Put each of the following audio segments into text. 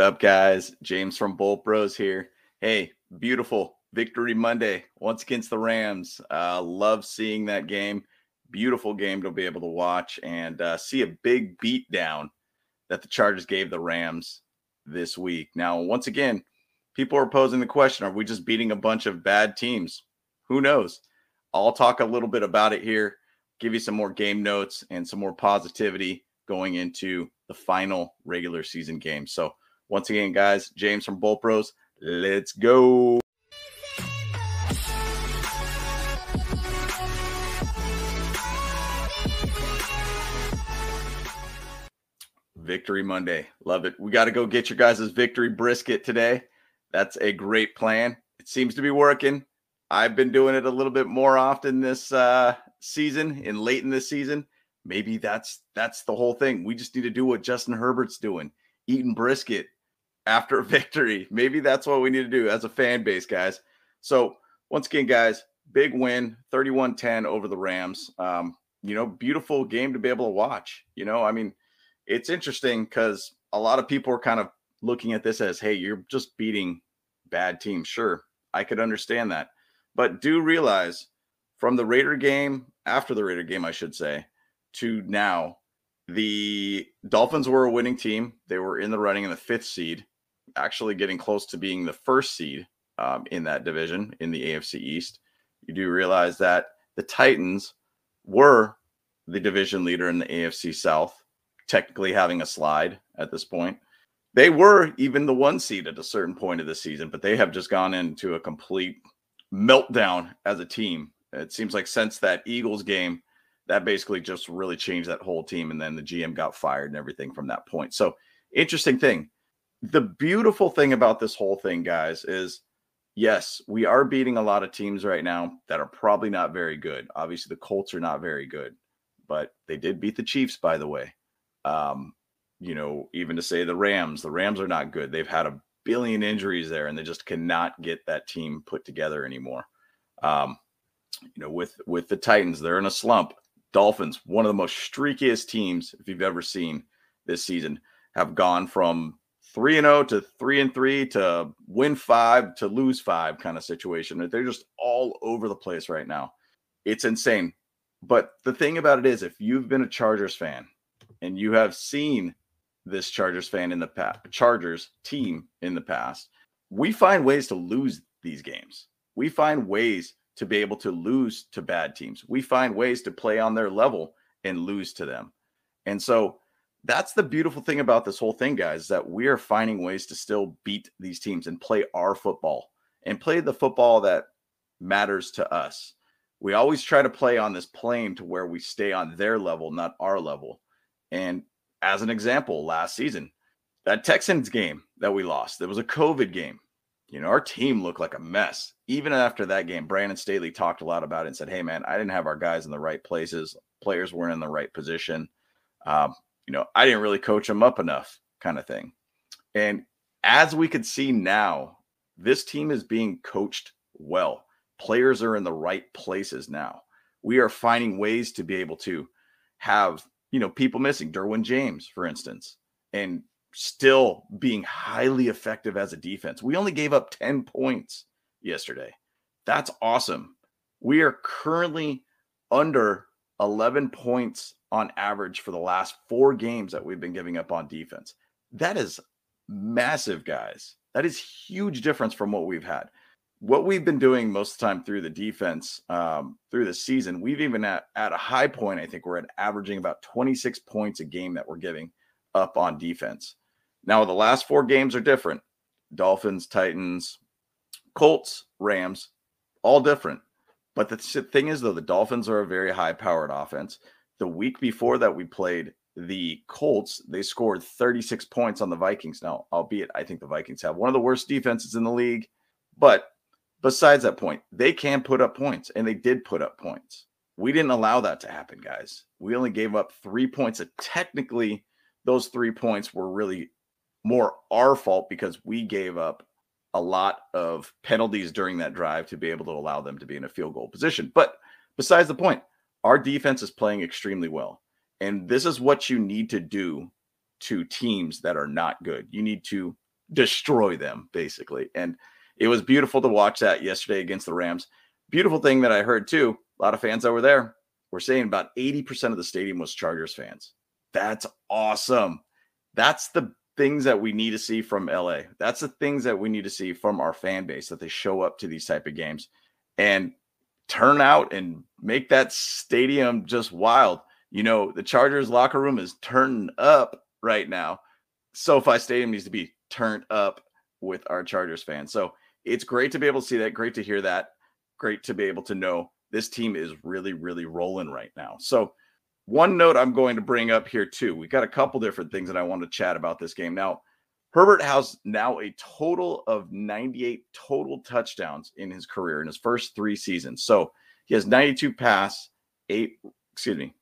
up, guys? James from Bolt Bros here. Hey, beautiful victory Monday once against the Rams. Uh, love seeing that game. Beautiful game to be able to watch and uh, see a big beat down that the Chargers gave the Rams this week. Now, once again, people are posing the question are we just beating a bunch of bad teams? Who knows? I'll talk a little bit about it here, give you some more game notes and some more positivity going into the final regular season game. So, once again, guys, James from Bolt Bros, let's go. Victory Monday. Love it. We got to go get your guys' victory brisket today. That's a great plan. It seems to be working. I've been doing it a little bit more often this uh, season and late in this season. Maybe that's that's the whole thing. We just need to do what Justin Herbert's doing, eating brisket after a victory. Maybe that's what we need to do as a fan base, guys. So once again, guys, big win, 31-10 over the Rams. Um, you know, beautiful game to be able to watch. You know, I mean, it's interesting because a lot of people are kind of looking at this as, hey, you're just beating bad teams. Sure, I could understand that. But do realize from the Raider game, after the Raider game, I should say, to now, the Dolphins were a winning team. They were in the running in the fifth seed, actually getting close to being the first seed um, in that division in the AFC East. You do realize that the Titans were the division leader in the AFC South technically having a slide at this point. They were even the one seed at a certain point of the season, but they have just gone into a complete meltdown as a team. It seems like since that Eagles game, that basically just really changed that whole team. And then the GM got fired and everything from that point. So, interesting thing. The beautiful thing about this whole thing, guys, is yes, we are beating a lot of teams right now that are probably not very good. Obviously, the Colts are not very good, but they did beat the Chiefs, by the way. Um, you know, even to say the Rams, the Rams are not good. They've had a billion injuries there, and they just cannot get that team put together anymore. Um, you know, with with the Titans, they're in a slump. Dolphins, one of the most streakiest teams if you've ever seen this season, have gone from three and zero oh to three and three to win five to lose five kind of situation. They're just all over the place right now. It's insane. But the thing about it is, if you've been a Chargers fan and you have seen this Chargers fan in the past, Chargers team in the past, we find ways to lose these games. We find ways to be able to lose to bad teams. We find ways to play on their level and lose to them. And so that's the beautiful thing about this whole thing, guys, that we are finding ways to still beat these teams and play our football and play the football that matters to us. We always try to play on this plane to where we stay on their level, not our level. And as an example, last season, that Texans game that we lost, it was a COVID game. You know, our team looked like a mess. Even after that game, Brandon Staley talked a lot about it and said, Hey, man, I didn't have our guys in the right places. Players weren't in the right position. Um, you know, I didn't really coach them up enough, kind of thing. And as we could see now, this team is being coached well. Players are in the right places now. We are finding ways to be able to have you know, people missing, Derwin James, for instance, and still being highly effective as a defense. We only gave up 10 points yesterday. That's awesome. We are currently under 11 points on average for the last four games that we've been giving up on defense. That is massive, guys. That is huge difference from what we've had what we've been doing most of the time through the defense um, through the season, we've even at, at a high point, I think we're at averaging about 26 points a game that we're giving up on defense. Now, the last four games are different Dolphins, Titans, Colts, Rams, all different. But the thing is, though, the Dolphins are a very high powered offense. The week before that, we played the Colts, they scored 36 points on the Vikings. Now, albeit I think the Vikings have one of the worst defenses in the league, but besides that point, they can put up points, and they did put up points. We didn't allow that to happen, guys. We only gave up three points. technically, those three points were really more our fault because we gave up a lot of penalties during that drive to be able to allow them to be in a field goal position. But besides the point, our defense is playing extremely well. And this is what you need to do to teams that are not good. You need to destroy them basically. And it was beautiful to watch that yesterday against the Rams. Beautiful thing that I heard too. A lot of fans over there were saying about 80% of the stadium was Chargers fans. That's awesome. That's the things that we need to see from LA. That's the things that we need to see from our fan base that they show up to these type of games and turn out and make that stadium just wild. You know, the Chargers locker room is turning up right now. SoFi Stadium needs to be turned up with our Chargers fans. So it's great to be able to see that. Great to hear that. Great to be able to know this team is really, really rolling right now. So, one note I'm going to bring up here too. We got a couple different things that I want to chat about this game. Now, Herbert has now a total of 98 total touchdowns in his career in his first three seasons. So he has 92 pass, eight, excuse me,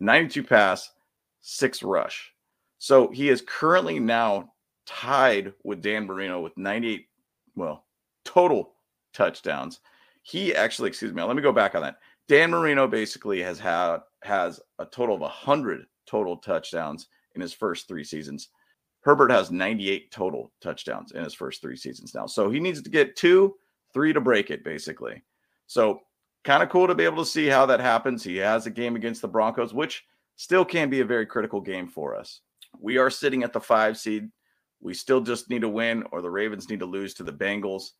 92 pass, six rush. So he is currently now tied with Dan Marino with 98, well, total touchdowns. He actually, excuse me, let me go back on that. Dan Marino basically has had has a total of 100 total touchdowns in his first three seasons. Herbert has 98 total touchdowns in his first three seasons now. So he needs to get two, three to break it, basically. So kind of cool to be able to see how that happens. He has a game against the Broncos, which still can be a very critical game for us. We are sitting at the five seed. We still just need to win, or the Ravens need to lose to the Bengals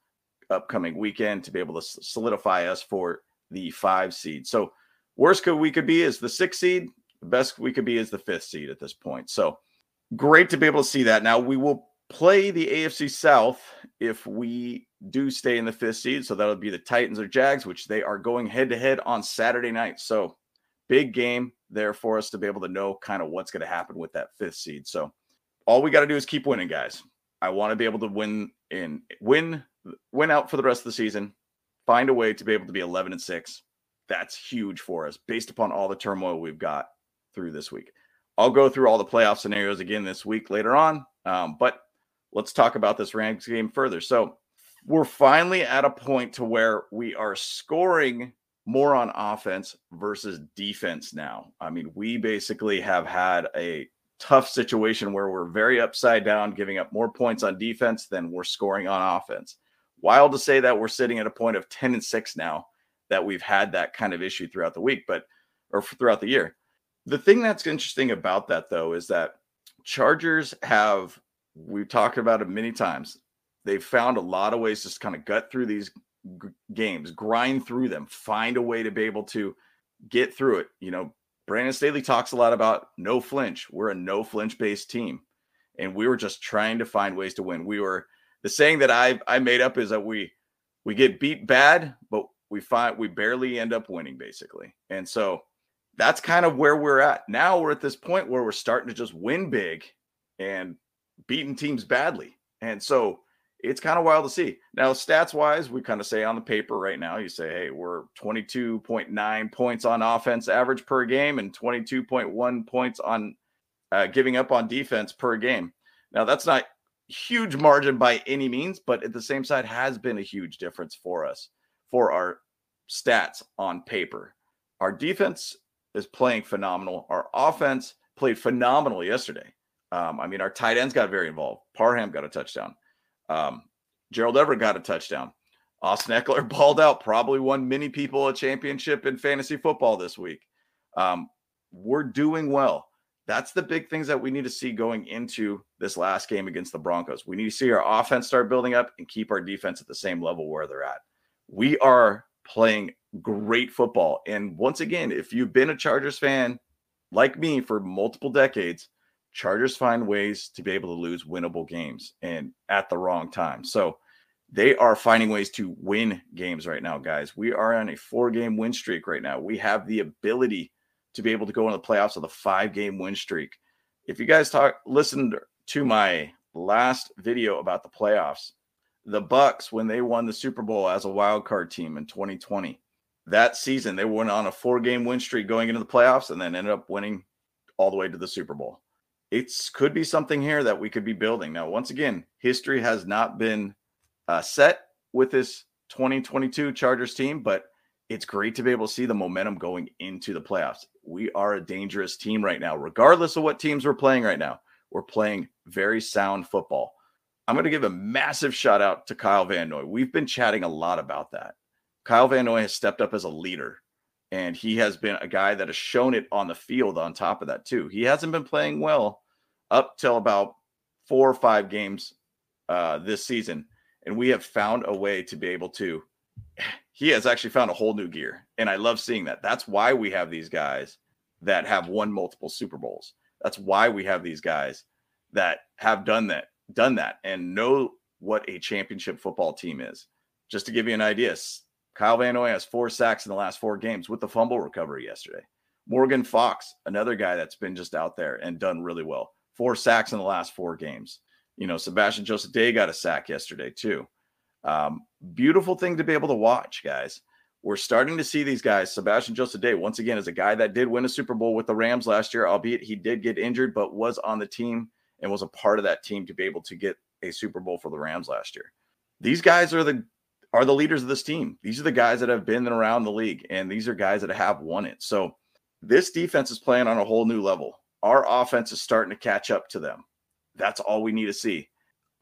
upcoming weekend to be able to solidify us for the five seed. So, worst could we could be is the sixth seed. The best we could be is the fifth seed at this point. So, great to be able to see that. Now we will play the AFC South if we do stay in the fifth seed. So that'll be the Titans or Jags, which they are going head to head on Saturday night. So big game there for us to be able to know kind of what's going to happen with that fifth seed. So all we got to do is keep winning, guys. I want to be able to win and win, win out for the rest of the season. Find a way to be able to be 11 and six. That's huge for us based upon all the turmoil we've got through this week. I'll go through all the playoff scenarios again this week later on. Um, but let's talk about this Rams game further. So we're finally at a point to where we are scoring more on offense versus defense now. I mean, we basically have had a tough situation where we're very upside down, giving up more points on defense than we're scoring on offense. Wild to say that we're sitting at a point of 10 and 6 now that we've had that kind of issue throughout the week, but or throughout the year. The thing that's interesting about that though is that Chargers have we've talked about it many times. They've found a lot of ways to kind of gut through these g- games, grind through them, find a way to be able to get through it. You know, Brandon Staley talks a lot about no flinch. We're a no flinch based team. And we were just trying to find ways to win. We were the saying that I I made up is that we we get beat bad, but we find we barely end up winning basically. And so that's kind of where we're at. Now we're at this point where we're starting to just win big and beating teams badly. And so it's kind of wild to see. Now, stats wise, we kind of say on the paper right now, you say, hey, we're 22.9 points on offense average per game and 22.1 points on uh, giving up on defense per game. Now, that's not huge margin by any means, but at the same side has been a huge difference for us for our stats on paper. Our defense is playing phenomenal. Our offense played phenomenal yesterday. Um, I mean, our tight ends got very involved. Parham got a touchdown. Um, Gerald Everett got a touchdown. Austin Ekeler balled out, probably won many people a championship in fantasy football this week. Um, we're doing well. That's the big things that we need to see going into this last game against the Broncos. We need to see our offense start building up and keep our defense at the same level where they're at. We are playing great football. And once again, if you've been a Chargers fan like me for multiple decades, Chargers find ways to be able to lose winnable games and at the wrong time. So they are finding ways to win games right now, guys. We are on a four game win streak right now. We have the ability to be able to go into the playoffs with a five game win streak. If you guys talk listened to my last video about the playoffs, the Bucs when they won the Super Bowl as a wild card team in 2020, that season they went on a four game win streak going into the playoffs and then ended up winning all the way to the Super Bowl It could be something here that we could be building. Now, once again, history has not been uh, set with this 2022 Chargers team, but it's great to be able to see the momentum going into the playoffs. We are a dangerous team right now, regardless of what teams we're playing right now. We're playing very sound football. I'm going to give a massive shout out to Kyle Van Noy. We've been chatting a lot about that. Kyle Van Noy has stepped up as a leader, and he has been a guy that has shown it on the field on top of that, too. He hasn't been playing well up till about four or five games uh, this season, and we have found a way to be able to. He has actually found a whole new gear, and I love seeing that. That's why we have these guys that have won multiple Super Bowls. That's why we have these guys that have done that, done that, and know what a championship football team is. Just to give you an idea, Kyle Van Noy has four sacks in the last four games with the fumble recovery yesterday. Morgan Fox, another guy that's been just out there and done really well. Four sacks in the last four games. You know, Sebastian Joseph Day got a sack yesterday too. Um, beautiful thing to be able to watch, guys. We're starting to see these guys. Sebastian Joseph Day, once again, is a guy that did win a Super Bowl with the Rams last year, albeit he did get injured, but was on the team and was a part of that team to be able to get a Super Bowl for the Rams last year. These guys are the are the leaders of this team. These are the guys that have been around the league, and these are guys that have won it. So this defense is playing on a whole new level. Our offense is starting to catch up to them. That's all we need to see.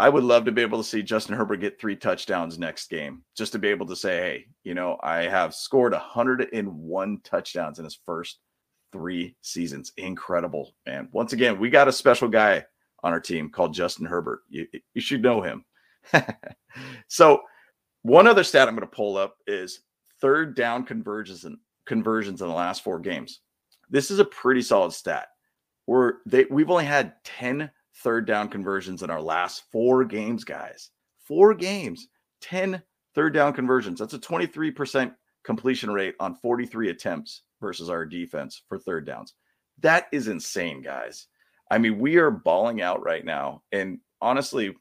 I would love to be able to see Justin Herbert get three touchdowns next game, just to be able to say, hey, you know, I have scored 101 touchdowns in his first three seasons. Incredible, man. Once again, we got a special guy on our team called Justin Herbert. You, you should know him. so, one other stat I'm going to pull up is third down conversions and conversions in the last four games. This is a pretty solid stat. We're they we've only had 10 third down conversions in our last four games, guys. Four games, 10 third down conversions. That's a 23% completion rate on 43 attempts versus our defense for third downs. That is insane, guys. I mean, we are balling out right now. And honestly,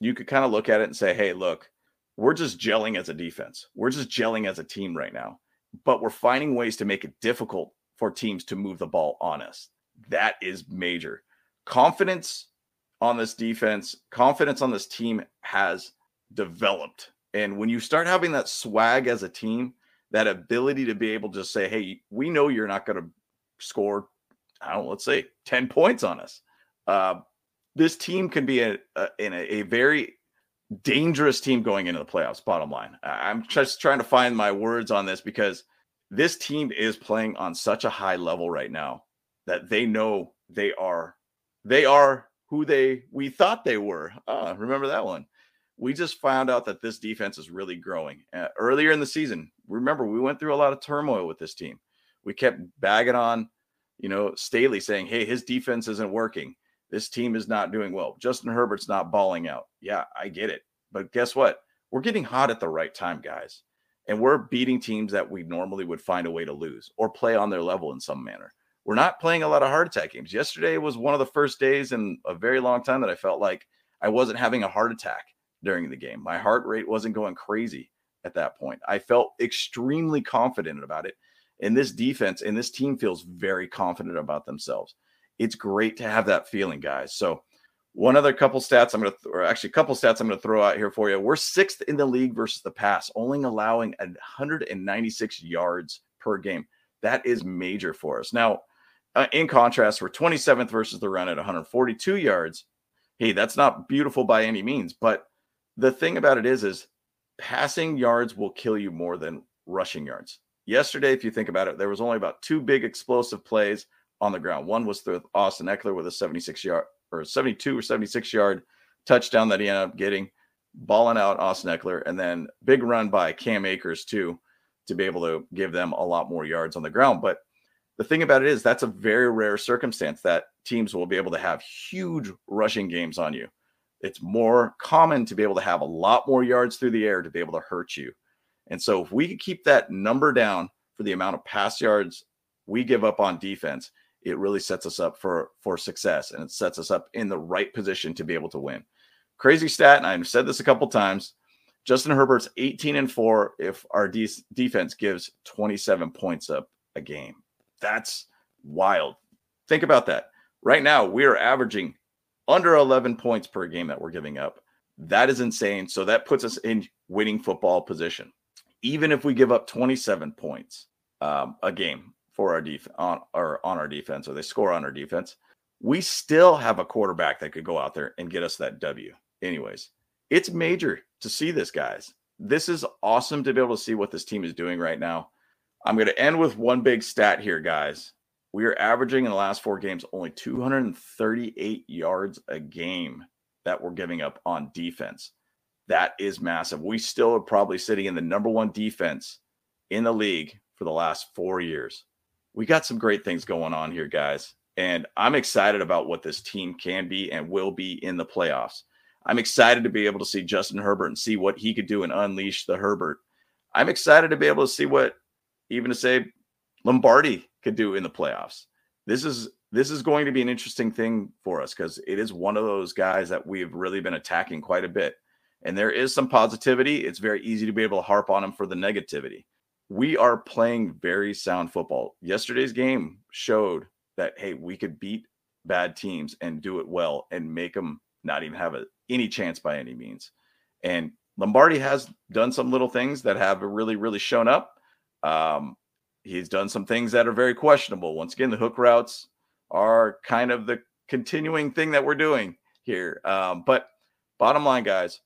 you could kind of look at it and say, hey, look, we're just gelling as a defense. We're just gelling as a team right now. But we're finding ways to make it difficult for teams to move the ball on us. That is major. Confidence on this defense, confidence on this team has developed. And when you start having that swag as a team, that ability to be able to say, hey, we know you're not going to score, I don't know, let's say 10 points on us. Uh, this team can be a, a in a, a, very dangerous team going into the playoffs, bottom line. I'm just trying to find my words on this because this team is playing on such a high level right now that they know they are they are who they we thought they were. Uh, remember that one? We just found out that this defense is really growing. Uh, earlier in the season, remember we went through a lot of turmoil with this team. We kept bagging on, you know, Staley saying, "Hey, his defense isn't working. This team is not doing well. Justin Herbert's not balling out." Yeah, I get it, but guess what? We're getting hot at the right time, guys, and we're beating teams that we normally would find a way to lose or play on their level in some manner we're not playing a lot of heart attack games. Yesterday was one of the first days in a very long time that I felt like I wasn't having a heart attack during the game. My heart rate wasn't going crazy at that point. I felt extremely confident about it. And this defense and this team feels very confident about themselves. It's great to have that feeling, guys. So, one other couple stats I'm going to, or actually a couple stats I'm going to throw out here for you. We're sixth in the league versus the pass, only allowing 196 yards per game. That is major for us. Now, uh, in contrast, we're 27th versus the run at 142 yards. Hey, that's not beautiful by any means, but the thing about it is, is passing yards will kill you more than rushing yards. Yesterday, if you think about it, there was only about two big explosive plays on the ground. One was through Austin Ekeler with a 76 yard or 72 or 76 yard touchdown that he ended up getting, balling out Austin Ekeler, and then big run by Cam Akers too to be able to give them a lot more yards on the ground. But the thing about it is that's a very rare circumstance that teams will be able to have huge rushing games on you. It's more common to be able to have a lot more yards through the air to be able to hurt you. And so if we could keep that number down for the amount of pass yards we give up on defense, it really sets us up for for success and it sets us up in the right position to be able to win. Crazy stat, and I've said this a couple times. Justin Herbert's 18 and 4 if our de- defense gives 27 points up a game. That's wild. Think about that. Right now, we are averaging under 11 points per game that we're giving up. That is insane. So that puts us in winning football position. Even if we give up 27 points um, a game for our defense on or on our defense, or they score on our defense, we still have a quarterback that could go out there and get us that W. anyways, it's major to see this, guys. This is awesome to be able to see what this team is doing right now. I'm going to end with one big stat here, guys. We are averaging in the last four games only 238 yards a game that we're giving up on defense. That is massive. We still are probably sitting in the number one defense in the league for the last four years. We got some great things going on here, guys. And I'm excited about what this team can be and will be in the playoffs. I'm excited to be able to see Justin Herbert and see what he could do and unleash the Herbert. I'm excited to be able to see what even to say Lombardi could do in the playoffs. This is this is going to be an interesting thing for us because it is one of those guys that we've really been attacking quite a bit. And there is some positivity. It's very easy to be able to harp on him for the negativity. We are playing very sound football. Yesterday's game showed that hey, we could beat bad teams and do it well and make them not even have a, any chance by any means. And Lombardi has done some little things that have really, really shown up. Um, he's done some things that are very questionable. Once again, the hook routes are kind of the continuing thing that we're doing here. Um, but bottom line, guys,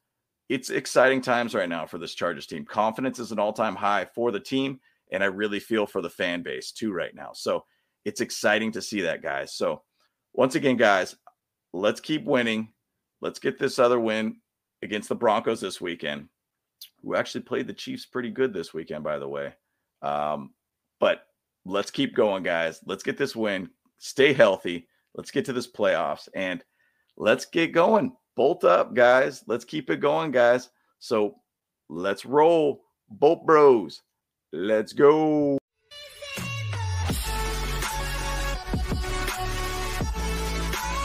it's exciting times right now for this Chargers team. Confidence is an all time high for the team. And I really feel for the fan base too right now. So it's exciting to see that, guys. So once again, guys, let's keep winning. Let's get this other win against the Broncos this weekend, who actually played the Chiefs pretty good this weekend, by the way. Um, but let's keep going, guys. Let's get this win. Stay healthy. Let's get to this playoffs and let's get going. Bolt up, guys. Let's keep it going, guys. So let's roll. Bolt Bros. Let's go.